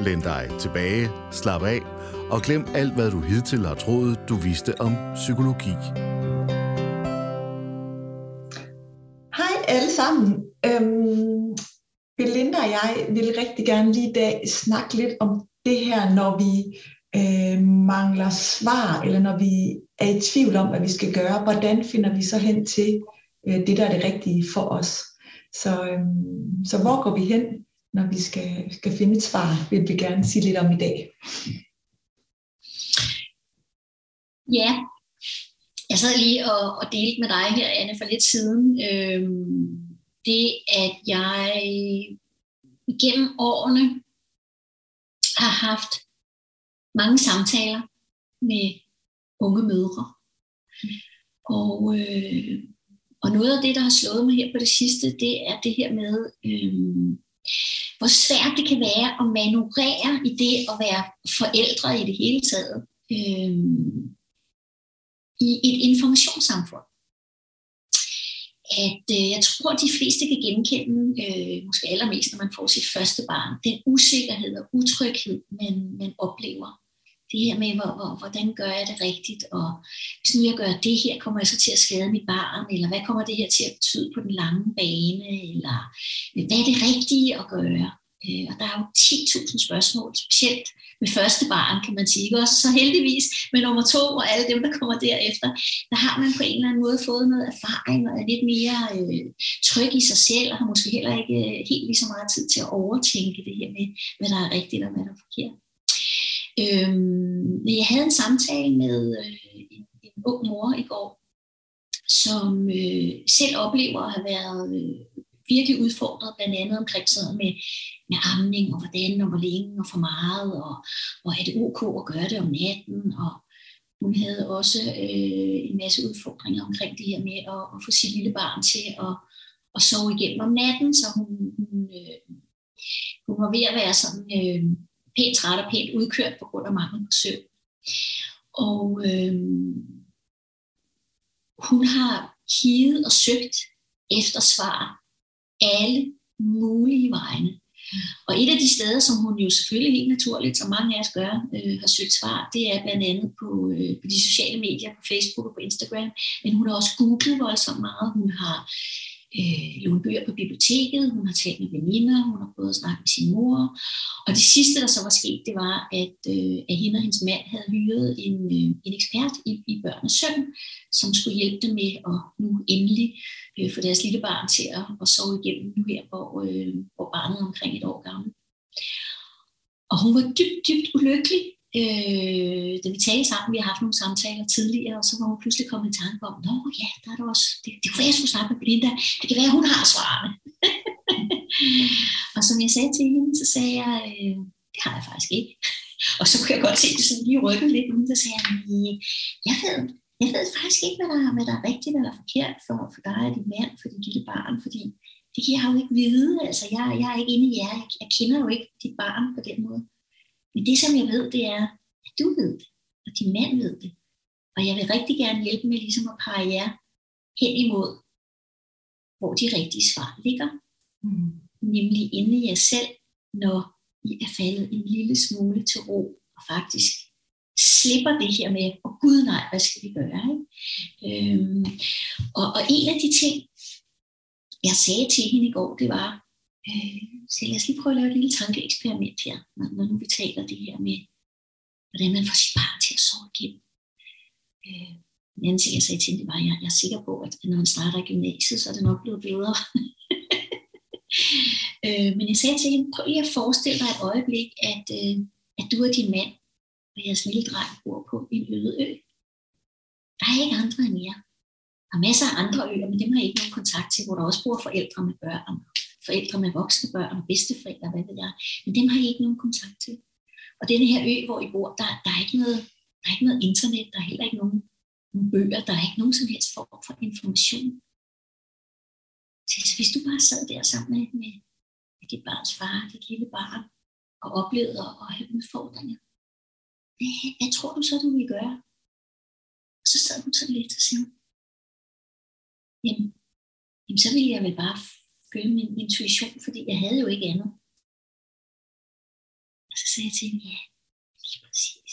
Læn dig tilbage, slap af og glem alt, hvad du hidtil har troet, du vidste om psykologi. Hej alle sammen. Øhm, Belinda og jeg vil rigtig gerne lige i dag snakke lidt om det her, når vi øh, mangler svar, eller når vi er i tvivl om, hvad vi skal gøre. Hvordan finder vi så hen til øh, det, der er det rigtige for os? Så, øh, så hvor går vi hen, når vi skal, skal finde et svar, vil vi gerne sige lidt om i dag. Ja, jeg sad lige og, og delte med dig her, Anne, for lidt siden. Øhm, det, at jeg igennem årene har haft mange samtaler med unge mødre. Og, øh, og noget af det, der har slået mig her på det sidste, det er det her med, øh, hvor svært det kan være at manøvrere i det at være forældre i det hele taget. Øh, i et informationssamfund. At øh, jeg tror, at de fleste kan genkende, øh, måske allermest, når man får sit første barn, den usikkerhed og utryghed, man, man oplever. Det her med, hvor, hvor, hvordan gør jeg det rigtigt, og hvis nu jeg gør det her, kommer jeg så til at skade mit barn, eller hvad kommer det her til at betyde på den lange bane, eller øh, hvad er det rigtige at gøre? Øh, og der er jo 10.000 spørgsmål, specielt med første barn, kan man sige. Også så heldigvis med nummer to og alle dem, der kommer derefter, der har man på en eller anden måde fået noget erfaring og er lidt mere øh, tryg i sig selv, og har måske heller ikke øh, helt lige så meget tid til at overtænke det her med, hvad der er rigtigt og hvad der er forkert. Øhm, jeg havde en samtale med øh, en, en ung mor i går, som øh, selv oplever at have været øh, virkelig udfordret, blandt andet omkring sådan med, med amning, og hvordan, og hvor længe, og for meget, og, og er det ok at gøre det om natten, og hun havde også øh, en masse udfordringer omkring det her med at, at få sit lille barn til at, at sove igennem om natten, så hun, hun, øh, hun var ved at være sådan øh, pænt træt og pænt udkørt på grund af mangel på søvn. Og øh, hun har higet og søgt efter svar alle mulige vegne. Og et af de steder, som hun jo selvfølgelig helt naturligt, som mange af os gør, øh, har søgt svar, det er blandt andet på, øh, på de sociale medier, på Facebook og på Instagram. Men hun har også googlet voldsomt meget. Hun har øh, Øh, lånt bøger på biblioteket, hun har talt med veninder, hun har prøvet at snakke med sin mor. Og det sidste, der så var sket, det var, at, øh, at hende og hendes mand havde hyret en, øh, en ekspert i, i børn og søn, som skulle hjælpe dem med at nu endelig øh, få deres lille barn til at, at sove igennem nu her, hvor, øh, hvor barnet er omkring et år gammel. Og hun var dybt, dybt ulykkelig, øh, da vi talte sammen, vi har haft nogle samtaler tidligere, og så var hun pludselig kommet i tanke om, nå ja, der er der også, det, det kunne være, jeg skulle snakke med Belinda, det kan være, hun har svarene. og som jeg sagde til hende, så sagde jeg, øh, det har jeg faktisk ikke. og så kunne jeg godt se det sådan lige rykke lidt, men så sagde jeg, jeg ved, jeg ved faktisk ikke, hvad der, hvad der er rigtigt eller forkert for, for dig og din mand, for dit lille barn, fordi det kan jeg jo ikke vide. Altså, jeg, jeg er ikke inde i jer. Jeg, jeg kender jo ikke dit barn på den måde. Men det, som jeg ved, det er, at du ved det, og din mand ved det. Og jeg vil rigtig gerne hjælpe med ligesom at pege jer hen imod, hvor de rigtige svar ligger. Mm. Nemlig inde i jer selv, når I er faldet en lille smule til ro, og faktisk slipper det her med, og oh, gud nej, hvad skal vi gøre? Ikke? Øhm, og, og en af de ting, jeg sagde til hende i går, det var, øh, så lad os lige prøve at lave et lille tankeeksperiment her, når, når nu vi taler det her med, hvordan man får sit barn til at sove igennem. Øh, en anden ting, jeg sagde til hende, det var, at jeg, jeg er sikker på, at når man starter i gymnasiet, så er det nok blevet bedre. øh, men jeg sagde til hende, prøv lige at forestille dig et øjeblik, at, øh, at du og din mand og jeres lille dreng bor på en øde ø. Der er ikke andre end jer. Der er masser af andre øer, men dem har I ikke nogen kontakt til, hvor der også bor forældre med børn, forældre med voksne børn og bedsteforældre, hvad ved jeg. Men dem har I ikke nogen kontakt til. Og denne her ø, hvor I bor, der, der, er ikke noget, der er ikke noget internet, der er heller ikke nogen nogen bøger, der er ikke nogen som helst form for information. Så hvis du bare sad der sammen med, med, med dit barns far, dit lille barn, og oplevede at have udfordringer, hvad, hvad tror du så, du vil gøre? Og så sad hun sådan lidt og sagde, jamen, jamen så ville jeg vel bare følge min intuition, fordi jeg havde jo ikke andet. Og så sagde jeg til hende, ja, lige præcis.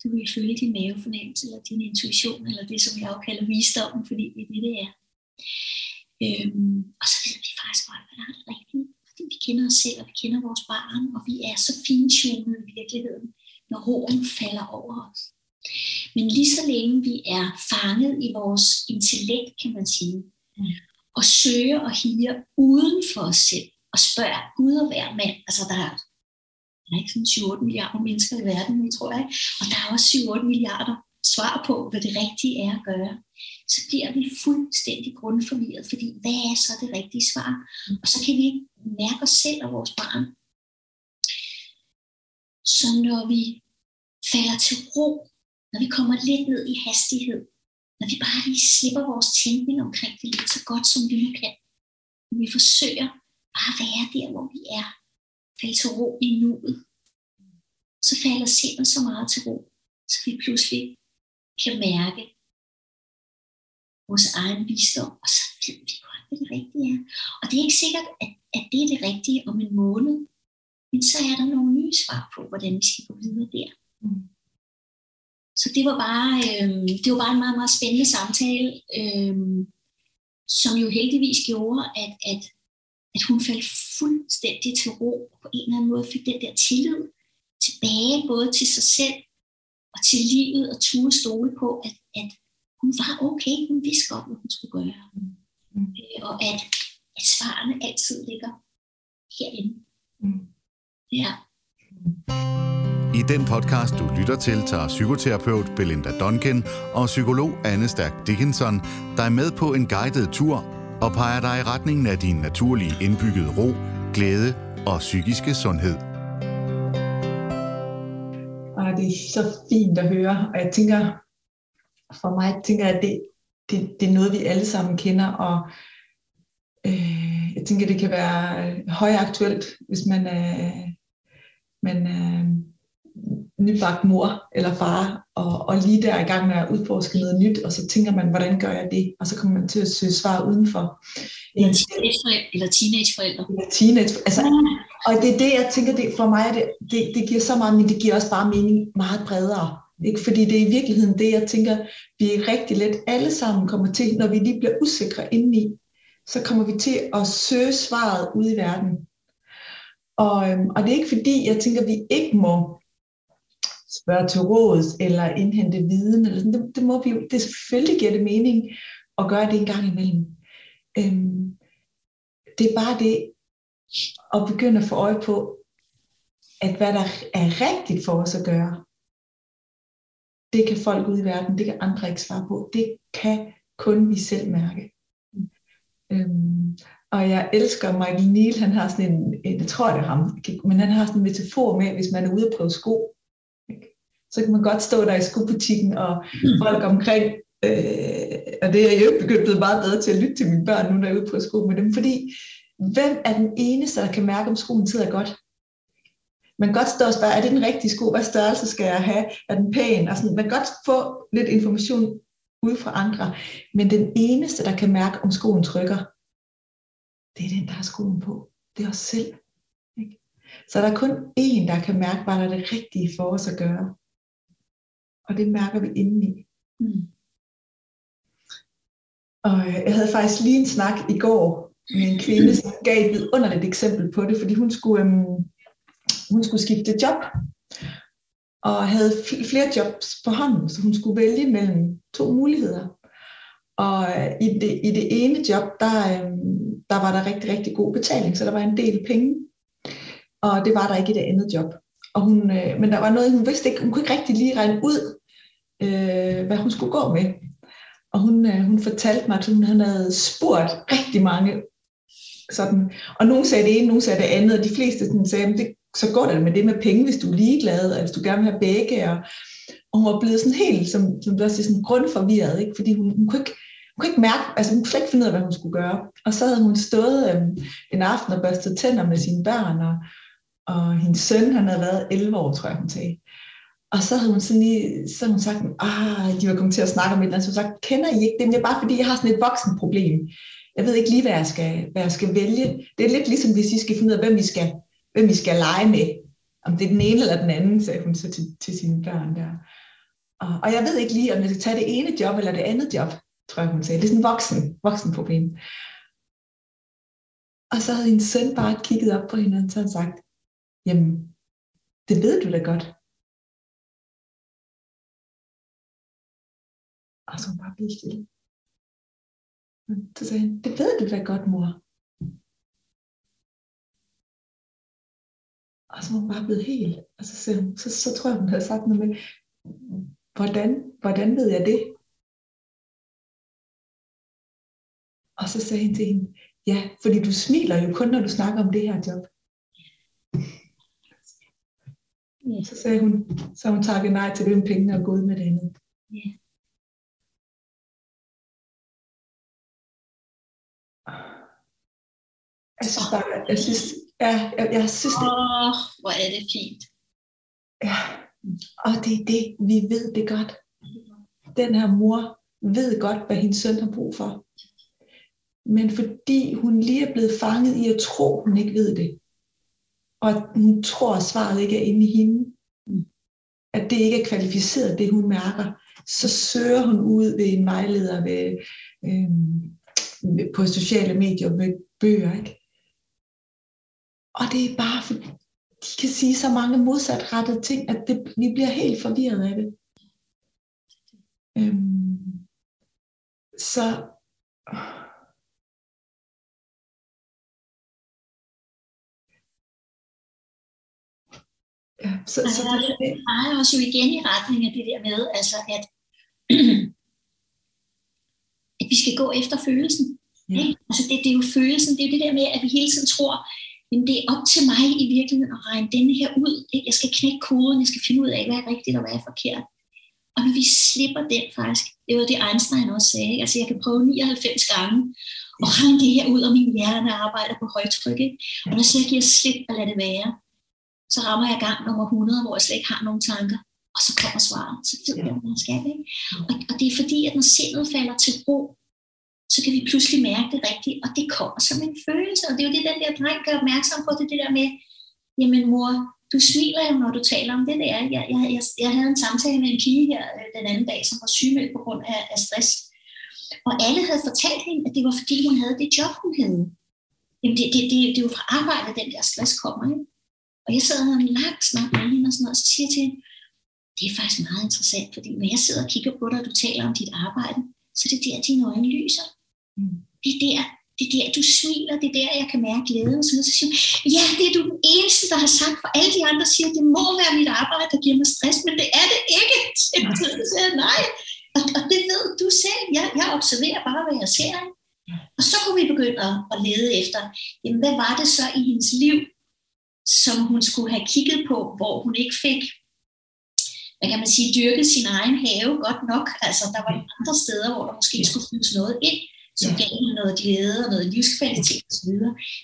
Du vil følge din mavefornemmelse, eller din intuition, eller det, som jeg jo kalder visdommen, fordi det er det, det er. Øhm, og så ved vi faktisk godt, hvad der er det rigtige. Fordi vi kender os selv, og vi kender vores barn, og vi er så fintunet i virkeligheden, når roen falder over os. Men lige så længe vi er fanget i vores intellekt, kan man sige, mm og søger og higer uden for os selv, og spørger Gud og hver mand, altså der er, der er ikke sådan 7-8 milliarder mennesker i verden, jeg tror jeg, og der er også 7-8 milliarder svar på, hvad det rigtige er at gøre, så bliver vi fuldstændig grundforvirret, fordi hvad er så det rigtige svar? Og så kan vi ikke mærke os selv og vores barn. Så når vi falder til ro, når vi kommer lidt ned i hastighed, når vi bare lige slipper vores tænkning omkring det lidt så godt, som vi nu kan, når vi forsøger bare at være der, hvor vi er, falde til ro i nuet, så falder sindet så meget til ro, så vi pludselig kan mærke vores egen visdom, og så ved vi godt, hvad det rigtige er. Og det er ikke sikkert, at, at det er det rigtige om en måned, men så er der nogle nye svar på, hvordan vi skal gå videre der. Mm. Så det var bare, øh, det var bare en meget, meget spændende samtale, øh, som jo heldigvis gjorde, at, at, at hun faldt fuldstændig til ro og på en eller anden måde fik den der tillid tilbage, både til sig selv og til livet, og turde stole på, at, at hun var okay, hun vidste godt, hvad hun skulle gøre. Mm. Øh, og at, at svarene altid ligger herinde. Mm. Ja. I den podcast, du lytter til, tager psykoterapeut Belinda Duncan og psykolog Anne Stærk Dickinson dig med på en guided tur og peger dig i retningen af din naturlige indbyggede ro, glæde og psykiske sundhed. Og det er så fint at høre, og jeg tænker, for mig tænker jeg, at det, det, det er noget, vi alle sammen kender, og øh, jeg tænker, det kan være højaktuelt, hvis man er, man er nybagt mor eller far, og, og lige der er i gang med at udforske noget nyt, og så tænker man, hvordan gør jeg det? Og så kommer man til at søge svar udenfor. Eller, teenageforældre. Eller teenageforældre. Eller teenage, altså, og det er det, jeg tænker, det, for mig det, det, det giver så meget, men det giver også bare mening meget bredere. Ikke? Fordi det er i virkeligheden det, jeg tænker, vi er rigtig let alle sammen kommer til, når vi lige bliver usikre indeni, så kommer vi til at søge svaret ude i verden. Og, øhm, og det er ikke fordi, jeg tænker, at vi ikke må spørge til råds eller indhente viden. Eller sådan. Det, det, må vi jo, det selvfølgelig giver det mening at gøre det en gang imellem. Øhm, det er bare det at begynde at få øje på, at hvad der er rigtigt for os at gøre, det kan folk ude i verden, det kan andre ikke svare på. Det kan kun vi selv mærke. Øhm, og jeg elsker Michael Neal, han har sådan en, jeg tror det er ham, men han har sådan en metafor med, hvis man er ude at prøve sko, så kan man godt stå der i skobutikken, og mm. folk omkring, øh, og det er jeg jo begyndt blevet meget bedre til at lytte til mine børn, nu når jeg er ude på sko med dem, fordi hvem er den eneste, der kan mærke, om skoen sidder godt? Man kan godt stå og spørge, er det den rigtige sko? Hvad størrelse skal jeg have? Er den pæn? Og sådan. Man kan godt få lidt information ud fra andre, men den eneste, der kan mærke, om skoen trykker, det er den, der har skoen på. Det er os selv. Ikke? Så der er kun én, der kan mærke, hvad der er det rigtige for os at gøre og det mærker vi indeni. Mm. Og øh, jeg havde faktisk lige en snak i går med en kvinde, som gav et vidunderligt eksempel på det, fordi hun skulle, øhm, hun skulle skifte job, og havde flere jobs på hånden, så hun skulle vælge mellem to muligheder. Og øh, i det, i det ene job, der, øh, der var der rigtig, rigtig god betaling, så der var en del penge. Og det var der ikke i det andet job. Og hun, øh, men der var noget, hun vidste ikke, hun kunne ikke rigtig lige regne ud, øh, hvad hun skulle gå med. Og hun, øh, hun fortalte mig, at hun havde spurgt rigtig mange sådan, og nogen sagde det ene, nogen sagde det andet, og de fleste sådan sagde, det, så går det med det med penge, hvis du er ligeglad, og hvis du gerne vil have begge. Og, og hun var blevet sådan helt, som, som du også siger, sådan grundforvirret, ikke? fordi hun, hun, kunne ikke, hun kunne ikke mærke, altså hun kunne ikke finde ud af, hvad hun skulle gøre. Og så havde hun stået øh, en aften og børstet tænder med sine børn, og, og hendes søn, han havde været 11 år, tror jeg, hun sagde. Og så havde hun sådan lige, så havde hun sagt, ah, de var kommet til at snakke om et eller andet, så hun sagt, kender I ikke det? Men det er bare fordi, jeg har sådan et voksenproblem. Jeg ved ikke lige, hvad jeg skal, hvad jeg skal vælge. Det er lidt ligesom, hvis I skal finde ud af, hvem I skal, hvem vi skal lege med. Om det er den ene eller den anden, sagde hun så til, til sine børn der. Og, og jeg ved ikke lige, om jeg skal tage det ene job eller det andet job, tror jeg, hun sagde. Det er sådan en voksen, voksen problem. Og så havde hendes søn bare kigget op på hende, og så havde sagt, jamen, det ved du da godt. Og så bare blive stille. Så sagde han, det ved du da godt, mor. Og så var hun bare blevet helt. Og så, sagde hun, så, så tror jeg, hun havde sagt noget med, hvordan, hvordan ved jeg det? Og så sagde han til hende, ja, fordi du smiler jo kun, når du snakker om det her job. Så sagde hun, så hun takket nej til den penge og gået med det andet. Jeg synes bare, jeg synes, ja, jeg, jeg synes det. Åh, oh, hvor er det fint. Ja, og det er det, vi ved det godt. Den her mor ved godt, hvad hendes søn har brug for. Men fordi hun lige er blevet fanget i at tro, hun ikke ved det, og at hun tror, at svaret ikke er inde i hende, at det ikke er kvalificeret, det hun mærker, så søger hun ud ved en vejleder ved, øh, på sociale medier med bøger. Ikke? Og det er bare, for de kan sige så mange modsatrettede ting, at det, vi bliver helt forvirret af det. Øhm, så Ja, så, så det, det peger også jo igen i retning af det der med, altså at, at vi skal gå efter følelsen. Ja. Ikke? Altså det, det er jo følelsen, det er det der med, at vi hele tiden tror, men det er op til mig i virkeligheden at regne denne her ud. Ikke? Jeg skal knække koden, jeg skal finde ud af, hvad er rigtigt og hvad er forkert. Og når vi slipper den faktisk, det var det Einstein også sagde, ikke? altså jeg kan prøve 99 gange og regne det her ud, og min hjerne arbejder på højtryk. Ikke? Og når så jeg giver slip og lader det være, så rammer jeg gang nummer 100, hvor jeg slet ikke har nogen tanker. Og så kommer svaret. Så ved jeg, hvad jeg skal. Ikke? Og, og det er fordi, at når sindet falder til ro, så kan vi pludselig mærke det rigtigt, og det kommer som en følelse. Og det er jo det, den der dreng gør opmærksom på, det, det der med, jamen mor, du smiler jo, når du taler om det der. Jeg, jeg, jeg, jeg havde en samtale med en pige her øh, den anden dag, som var sygemeldt på grund af, af stress. Og alle havde fortalt hende, at det var fordi, hun havde det job, hun havde. Jamen det, det, det, det er jo fra arbejde, den der stress kommer. Ikke? Og jeg sad og havde en lang snak med hende, og, sådan noget, og så siger jeg til hende, det er faktisk meget interessant, fordi når jeg sidder og kigger på dig, og du taler om dit arbejde, så det er det der, dine øjne lyser. Det er der, det er der, du smiler, det er der, jeg kan mærke glæde. Og så, så siger ja, det er du den eneste, der har sagt, for alle de andre siger, det må være mit arbejde, der giver mig stress, men det er det ikke. Så siger jeg, nej. Og, og det ved du selv. Jeg, jeg observerer bare, hvad jeg ser. Og så kunne vi begynde at, at lede efter, jamen, hvad var det så i hendes liv, som hun skulle have kigget på, hvor hun ikke fik hvad kan man sige, dyrket sin egen have godt nok. Altså, der var andre steder, hvor der måske skulle fyldes noget ind, som gav hende noget glæde og noget livskvalitet osv.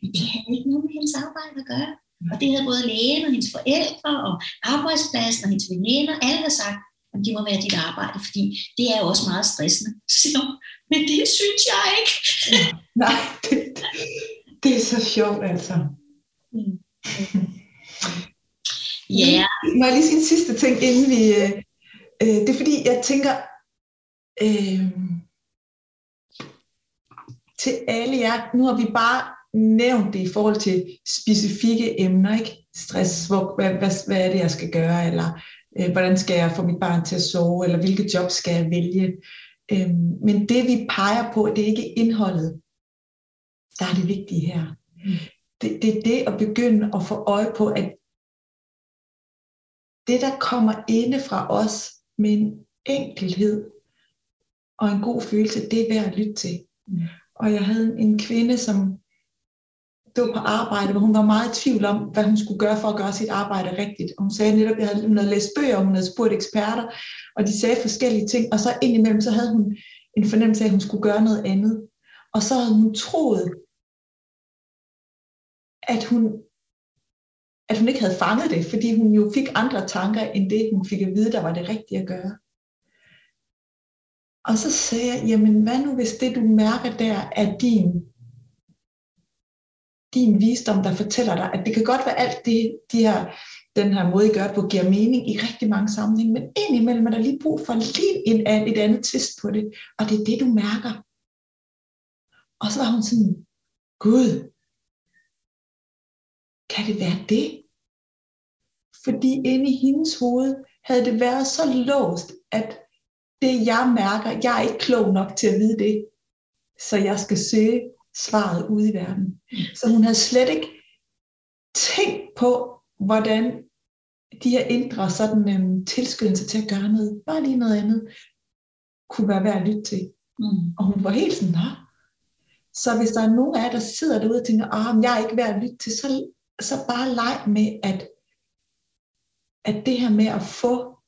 Men det havde ikke noget med hendes arbejde at gøre. Og det havde både lægen og hendes forældre og arbejdspladsen og hendes veninder, alle havde sagt, at det må være dit arbejde, fordi det er jo også meget stressende. Så, men det synes jeg ikke. Nej, det, det er så sjovt altså. Mm. Ja. Yeah. Må jeg lige sige en sidste ting, inden vi... Øh, øh, det er fordi, jeg tænker... Øh, til alle jer, nu har vi bare nævnt det i forhold til specifikke emner, ikke? Stress, hvor, hvad, hvad, hvad er det, jeg skal gøre, eller øh, hvordan skal jeg få mit barn til at sove, eller hvilke job skal jeg vælge. Øh, men det vi peger på, det er ikke indholdet, der er det vigtige her. Mm. Det, det er det at begynde at få øje på, at det, der kommer inde fra os med en enkelhed og en god følelse, det er værd at lytte til. Mm. Og jeg havde en kvinde, som det var på arbejde, hvor hun var meget i tvivl om, hvad hun skulle gøre for at gøre sit arbejde rigtigt. Og hun sagde netop, at hun havde læst bøger, og hun havde spurgt eksperter, og de sagde forskellige ting, og så indimellem så havde hun en fornemmelse af, at hun skulle gøre noget andet. Og så havde hun troet, at hun, at hun ikke havde fanget det, fordi hun jo fik andre tanker, end det hun fik at vide, der var det rigtige at gøre. Og så sagde jeg, jamen hvad nu hvis det du mærker der er din din visdom, der fortæller dig, at det kan godt være alt det, de her, den her måde, I gør på, giver mening i rigtig mange sammenhænge, men indimellem er der lige brug for lige en, et andet twist på det, og det er det, du mærker. Og så var hun sådan, Gud, kan det være det? Fordi inde i hendes hoved havde det været så låst, at det jeg mærker, jeg er ikke klog nok til at vide det, så jeg skal søge svaret ude i verden. Så hun havde slet ikke tænkt på, hvordan de her indre sådan øhm, tilskyndelse til at gøre noget, bare lige noget andet, kunne være værd at lytte til. Mm. Og hun var helt sådan, Nå. Så hvis der er nogen af jer, der sidder derude og tænker, ah, jeg er ikke værd at lytte til, så, så bare leg med, at, at det her med at få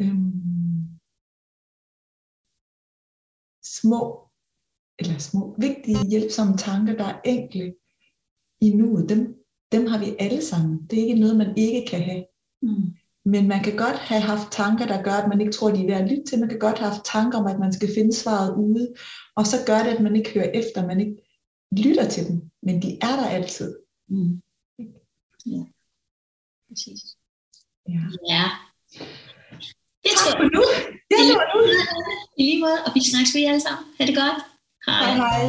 øhm, små eller små, vigtige, hjælpsomme tanker, der er enkle i nuet, dem, dem har vi alle sammen. Det er ikke noget, man ikke kan have. Mm. Men man kan godt have haft tanker, der gør, at man ikke tror, de er værd at lytte til. Man kan godt have haft tanker om, at man skal finde svaret ude. Og så gør det, at man ikke hører efter, man ikke lytter til dem. Men de er der altid. Mm. Ja, præcis. Ja. ja. Det tror jeg. nu. Lige måde, og vi snakkes ved alle sammen. Ha' det godt. Hej hej.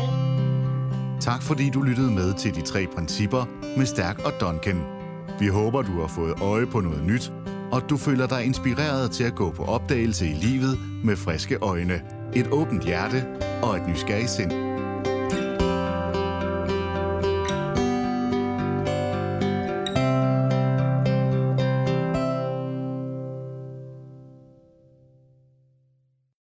Tak fordi du lyttede med til de tre principper med Stærk og Duncan. Vi håber, du har fået øje på noget nyt, og du føler dig inspireret til at gå på opdagelse i livet med friske øjne, et åbent hjerte og et nysgerrigt sind.